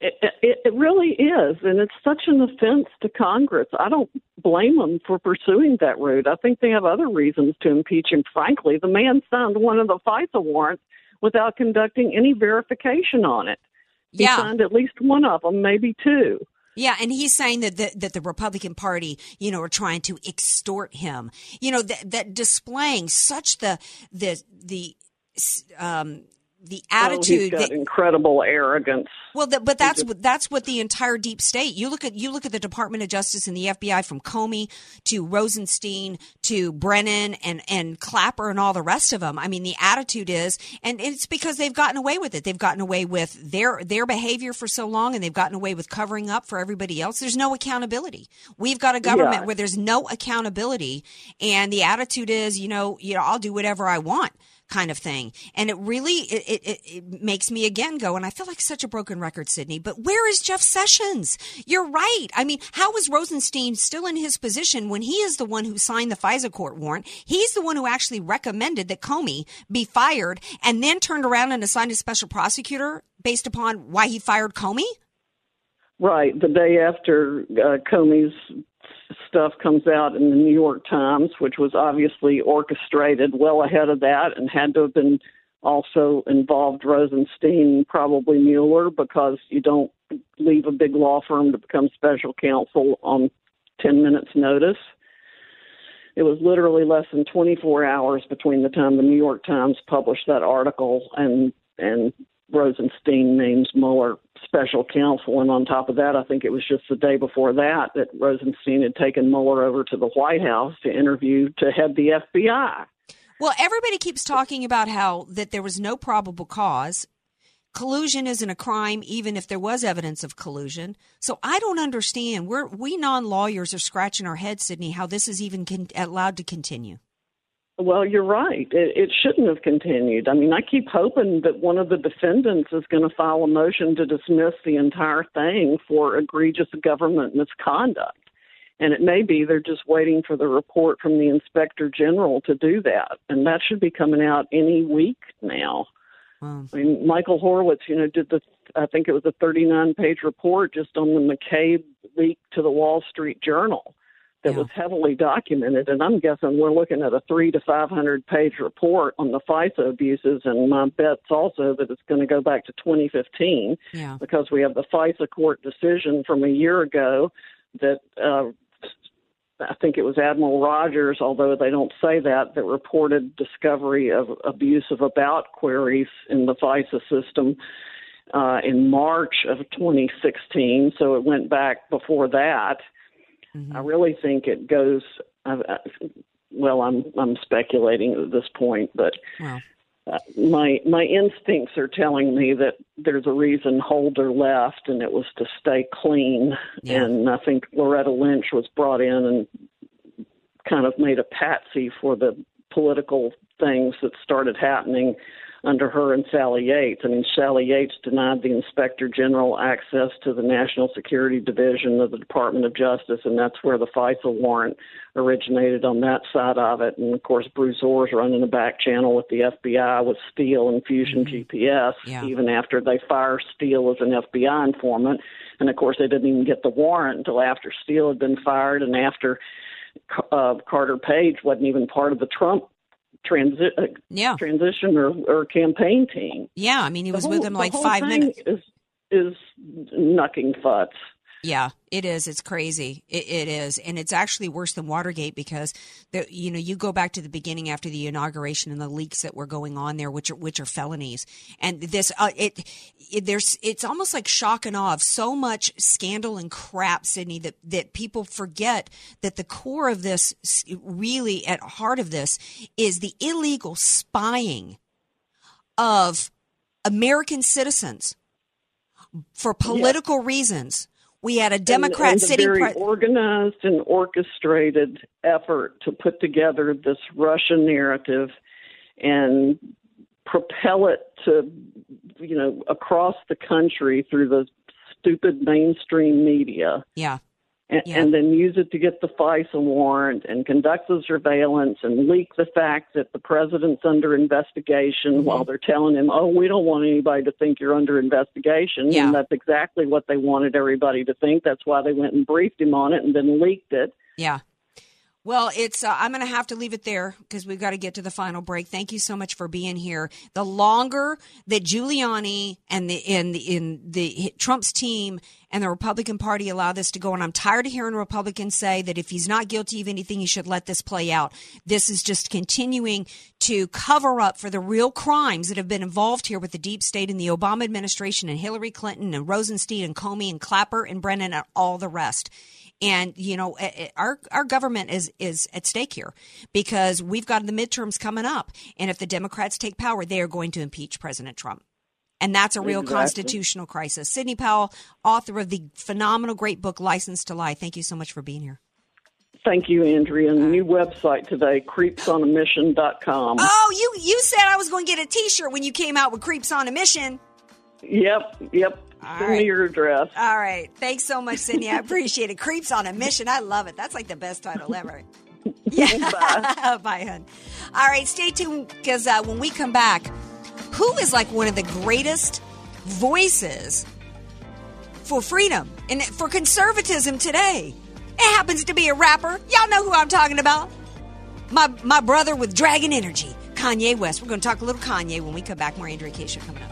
It, it, it really is, and it's such an offense to Congress. I don't blame them for pursuing that route. I think they have other reasons to impeach him. Frankly, the man signed one of the FISA warrants without conducting any verification on it. He Yeah. signed at least one of them, maybe two. Yeah, and he's saying that the, that the Republican Party, you know, are trying to extort him. You know, that, that displaying such the the the um the Oh, attitude got that incredible arrogance. well, that, but that's what that's what the entire deep state. You look at you look at the Department of Justice and the FBI from Comey to Rosenstein to Brennan and and Clapper and all the rest of them. I mean, the attitude is, and it's because they've gotten away with it. They've gotten away with their their behavior for so long, and they've gotten away with covering up for everybody else. There's no accountability. We've got a government Yeah. where there's no accountability, and the attitude is, you know, you know, I'll do whatever I want kind of thing. And it really it, it, it, makes me again go, and I feel like such a broken record, Sidney. But where is Jeff Sessions? You're right. I mean, how is Rosenstein still in his position when he is the one who signed the FISA court warrant? He's the one who actually recommended that Comey be fired, and then turned around and assigned a special prosecutor based upon why he fired Comey. Right, the day after uh, Comey's stuff comes out in the New York Times, which was obviously orchestrated well ahead of that and had to have been also involved Rosenstein, probably Mueller, because you don't leave a big law firm to become special counsel on 10 minutes' notice. It was literally less than 24 hours between the time the New York Times published that article and and Rosenstein names Mueller special counsel, and on top of that, I think it was just the day before that that Rosenstein had taken Mueller over to the White House to interview to head the FBI. Well, everybody keeps talking about how that there was no probable cause. Collusion isn't a crime, even if there was evidence of collusion. So I don't understand. We're we non lawyers are scratching our heads, Sidney, how this is even con- allowed to continue. Well, you're right. It, it shouldn't have continued. I mean, I keep hoping that one of the defendants is going to file a motion to dismiss the entire thing for egregious government misconduct. And it may be they're just waiting for the report from the inspector general to do that. And that should be coming out any week now. I mean, Michael Horowitz, you know, did the, I think it was a 39 page report just on the McCabe leak to the Wall Street Journal that was heavily documented. And I'm guessing we're looking at a three to 500 page report on the FISA abuses. And my bet's also that it's going to go back to 2015 Yeah. because we have the FISA court decision from a year ago that uh, I think it was Admiral Rogers, although they don't say that, that reported discovery of abusive about queries in the FISA system uh, in March of 2016. So it went back before that. Mm-hmm. I really think it goes. Uh, well, I'm I'm speculating at this point, but wow. uh, my my instincts are telling me that there's a reason Holder left, and it was to stay clean. Yeah. And I think Loretta Lynch was brought in and kind of made a patsy for the political things that started happening under her and Sally Yates. I mean, Sally Yates denied the Inspector General access to the National Security Division of the Department of Justice, and that's where the FISA warrant originated on that side of it. And of course, Bruce Ohr's running the back channel with the FBI with Steele and Fusion mm-hmm. GPS, yeah. even after they fire Steele as an FBI informant. And of course, they didn't even get the warrant until after Steele had been fired and after uh, Carter Page wasn't even part of the Trump transi- uh, yeah. transition or, or campaign team. Yeah, I mean, he was whole, with them like five minutes. Is, is knucking futz. Yeah, it is. It's crazy. It, it is, and it's actually worse than Watergate because the, you know you go back to the beginning after the inauguration and the leaks that were going on there, which are which are felonies, and this uh, it, it there's it's almost like shock and awe of so much scandal and crap, Sidney, that that people forget that the core of this, really at heart of this, is the illegal spying of American citizens for political yeah. reasons we had a Democrat and, and sitting. very pre- organized and orchestrated effort to put together this Russian narrative and propel it to, you know, across the country through the stupid mainstream media. Yeah and, yeah. and then use it to get the FISA warrant and conduct the surveillance and leak the fact that the president's under investigation mm-hmm. while they're telling him, oh, we don't want anybody to think you're under investigation. Yeah. And that's exactly what they wanted everybody to think. That's why they went and briefed him on it and then leaked it. Yeah. Well, it's uh, I'm going to have to leave it there because we've got to get to the final break. Thank you so much for being here. The longer that Giuliani and the in the in the Trump's team and the Republican Party allow this to go, and I'm tired of hearing Republicans say that if he's not guilty of anything, he should let this play out. This is just continuing to cover up for the real crimes that have been involved here with the deep state and the Obama administration and Hillary Clinton and Rosenstein and Comey and Clapper and Brennan and all the rest. And you know, our our government is is at stake here because we've got the midterms coming up, and if the Democrats take power, they are going to impeach President Trump. And that's a real exactly. constitutional crisis. Sidney Powell, author of the phenomenal, great book, License to Lie. Thank you so much for being here. Thank you, Andrea. And the new website today, creepsonamission.com. Oh, you, you said I was going to get a t shirt when you came out with Creeps on a Mission. Yep, yep. All Send right. me your address. All right. Thanks so much, Sidney. I appreciate it. Creeps on a mission. I love it. That's like the best title ever. (laughs) Yeah. Bye. (laughs) Bye, hun. All right. Stay tuned because uh, when we come back, who is like one of the greatest voices for freedom and for conservatism today? It happens to be a rapper. Y'all know who I'm talking about. My my brother with Dragon Energy, Kanye West. We're going to talk a little Kanye when we come back. More Andrea Kaye coming up.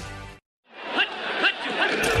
Bye.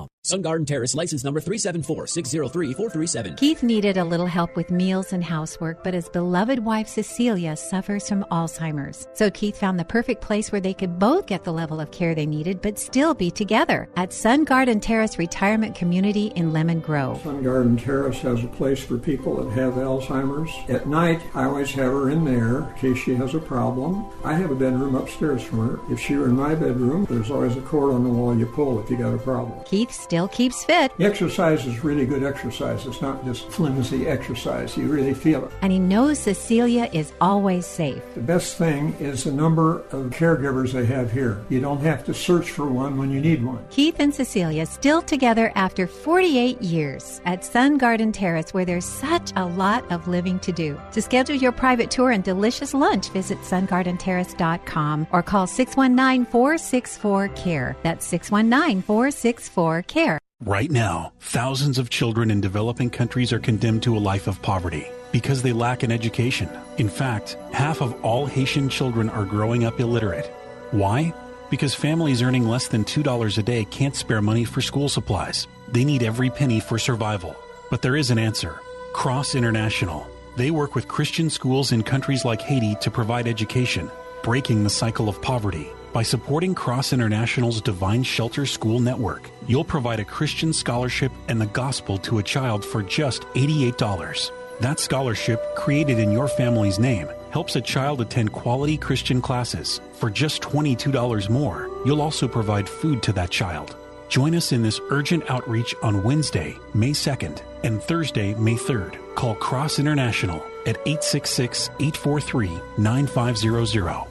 Sun Garden Terrace, license number 374-603-437. Keith needed a little help with meals and housework, but his beloved wife Cecilia suffers from Alzheimer's. So Keith found the perfect place where they could both get the level of care they needed, but still be together at Sun Garden Terrace Retirement Community in Lemon Grove. Sun Garden Terrace has a place for people that have Alzheimer's. At night, I always have her in there in case she has a problem. I have a bedroom upstairs from her. If she were in my bedroom, there's always a cord on the wall you pull if you got a problem. Keith still keeps fit. Exercise is really good exercise. It's not just flimsy exercise. You really feel it. And he knows Cecilia is always safe. The best thing is the number of caregivers they have here. You don't have to search for one when you need one. Keith and Cecilia still together after 48 years at Sun Garden Terrace, where there's such a lot of living to do. To schedule your private tour and delicious lunch, visit sungardenterrace.com or call 619 464 CARE. That's 619 464 CARE. Right now, thousands of children in developing countries are condemned to a life of poverty because they lack an education. In fact, half of all Haitian children are growing up illiterate. Why? Because families earning less than $2 a day can't spare money for school supplies. They need every penny for survival. But there is an answer Cross International. They work with Christian schools in countries like Haiti to provide education, breaking the cycle of poverty. By supporting Cross International's Divine Shelter School Network, you'll provide a Christian scholarship and the gospel to a child for just $88. That scholarship, created in your family's name, helps a child attend quality Christian classes. For just $22 more, you'll also provide food to that child. Join us in this urgent outreach on Wednesday, May 2nd, and Thursday, May 3rd. Call Cross International at 866 843 9500.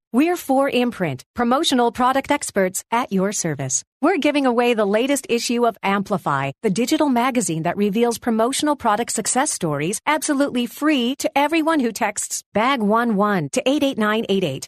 We're 4imprint, promotional product experts at your service. We're giving away the latest issue of Amplify, the digital magazine that reveals promotional product success stories absolutely free to everyone who texts BAG11 to 88988.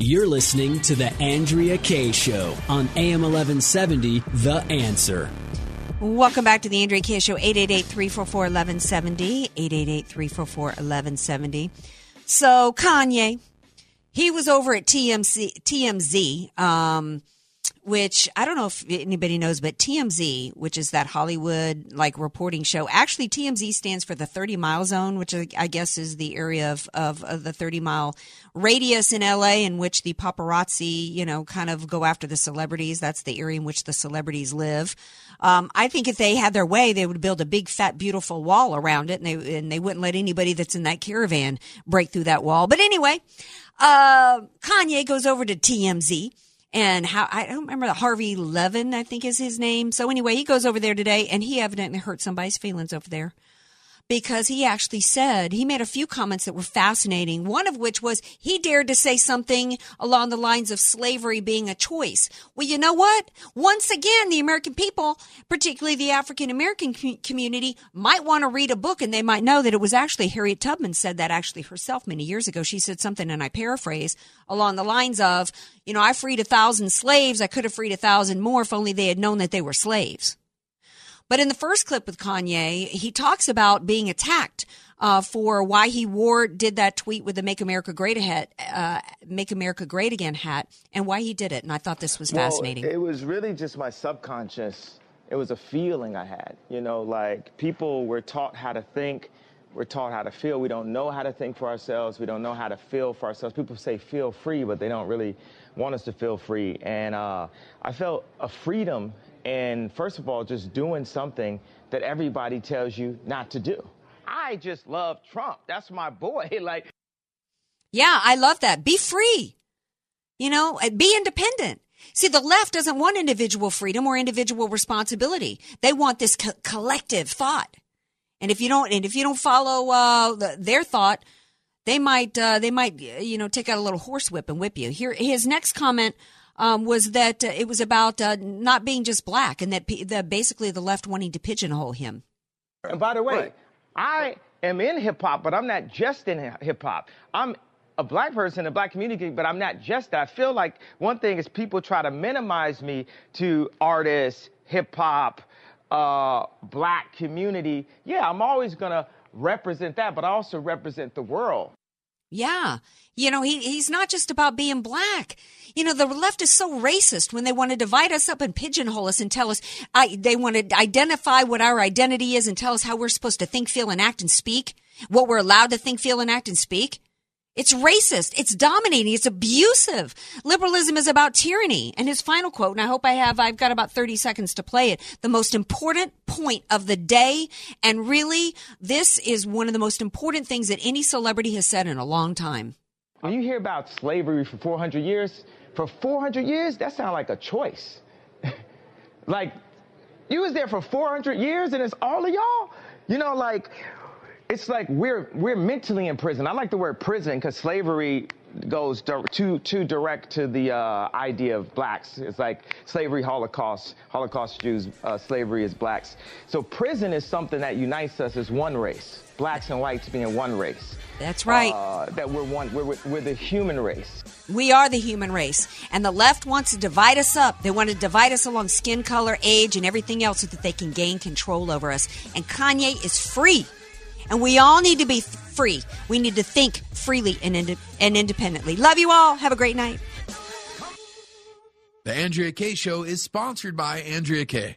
You're listening to The Andrea Kaye Show on AM 1170, The Answer. Welcome back to the Andrea Kaye Show, 888-344-1170, 888-344-1170. So Kanye, he was over at TMC, TMZ, um, which I don't know if anybody knows, but TMZ, which is that Hollywood like reporting show, actually TMZ stands for the 30 mile zone, which I guess is the area of, of, of the 30 mile radius in LA in which the paparazzi, you know, kind of go after the celebrities. That's the area in which the celebrities live. Um, I think if they had their way, they would build a big, fat, beautiful wall around it, and they and they wouldn't let anybody that's in that caravan break through that wall. But anyway, uh, Kanye goes over to TMZ and how I don't remember the Harvey Levin, I think is his name. So anyway, he goes over there today and he evidently hurt somebody's feelings over there because he actually said he made a few comments that were fascinating. One of which was he dared to say something along the lines of slavery being a choice. Well, you know what? Once again, the American people, particularly the African American community, might want to read a book and they might know that it was actually Harriet Tubman said that actually herself many years ago. She said something, and I paraphrase along the lines of, you know, I freed a thousand slaves. I could have freed a thousand more if only they had known that they were slaves. But in the first clip with Kanye, he talks about being attacked uh, for why he wore did that tweet with the "Make America Great Again," uh, "Make America Great Again" hat, and why he did it. And I thought this was well, fascinating. It was really just my subconscious. It was a feeling I had. You know, like people were taught how to think. We're taught how to feel. We don't know how to think for ourselves. We don't know how to feel for ourselves. People say feel free, but they don't really want us to feel free. And uh, I felt a freedom and first of all, just doing something that everybody tells you not to do. I just love Trump. That's my boy. (laughs) Like, Yeah, I love that. Be free. You know, uh, be independent. See, the left doesn't want individual freedom or individual responsibility. They want this co- collective thought. And if you don't, and if you don't follow uh, the, their thought, they might, uh, they might, you know, take out a little horsewhip and whip you. Here, his next comment um, was that uh, it was about uh, not being just black, and that p- the, basically the left wanting to pigeonhole him. and by the way, I am in hip hop, but I'm not just in hip hop. I'm a black person in the black community, but I'm not just that. I feel like one thing is people try to minimize me to artists, hip hop, uh, black community. Yeah, I'm always gonna represent that, but I also represent the world. Yeah. You know, he, he's not just about being black. You know, the left is so racist when they want to divide us up and pigeonhole us and tell us, I, they want to identify what our identity is and tell us how we're supposed to think, feel, and act and speak, what we're allowed to think, feel, and act and speak. It's racist. It's dominating. It's abusive. Liberalism is about tyranny. And his final quote, and I hope I have, I've got about 30 seconds to play it. The most important point of the day. And really, this is one of the most important things that any celebrity has said in a long time. When you hear about slavery for 400 years, for 400 years, that sounds like a choice. (laughs) like, you was there for 400 years and it's all of y'all? You know, like, it's like we're we're mentally in prison. I like the word prison because slavery goes di- too too direct to the uh, idea of blacks. It's like slavery, Holocaust, Holocaust Jews, uh, slavery is blacks. So prison is something that unites us as one race, blacks and whites being one race. That's right. Uh, that we're one. We're, we're we're the human race. We are the human race. And the left wants to divide us up. They want to divide us along skin color, age, and everything else so that they can gain control over us. And Kanye is free. And we all need to be free. We need to think freely and, inde- and independently. Love you all. Have a great night. The Andrea Kaye Show is sponsored by Andrea Kaye.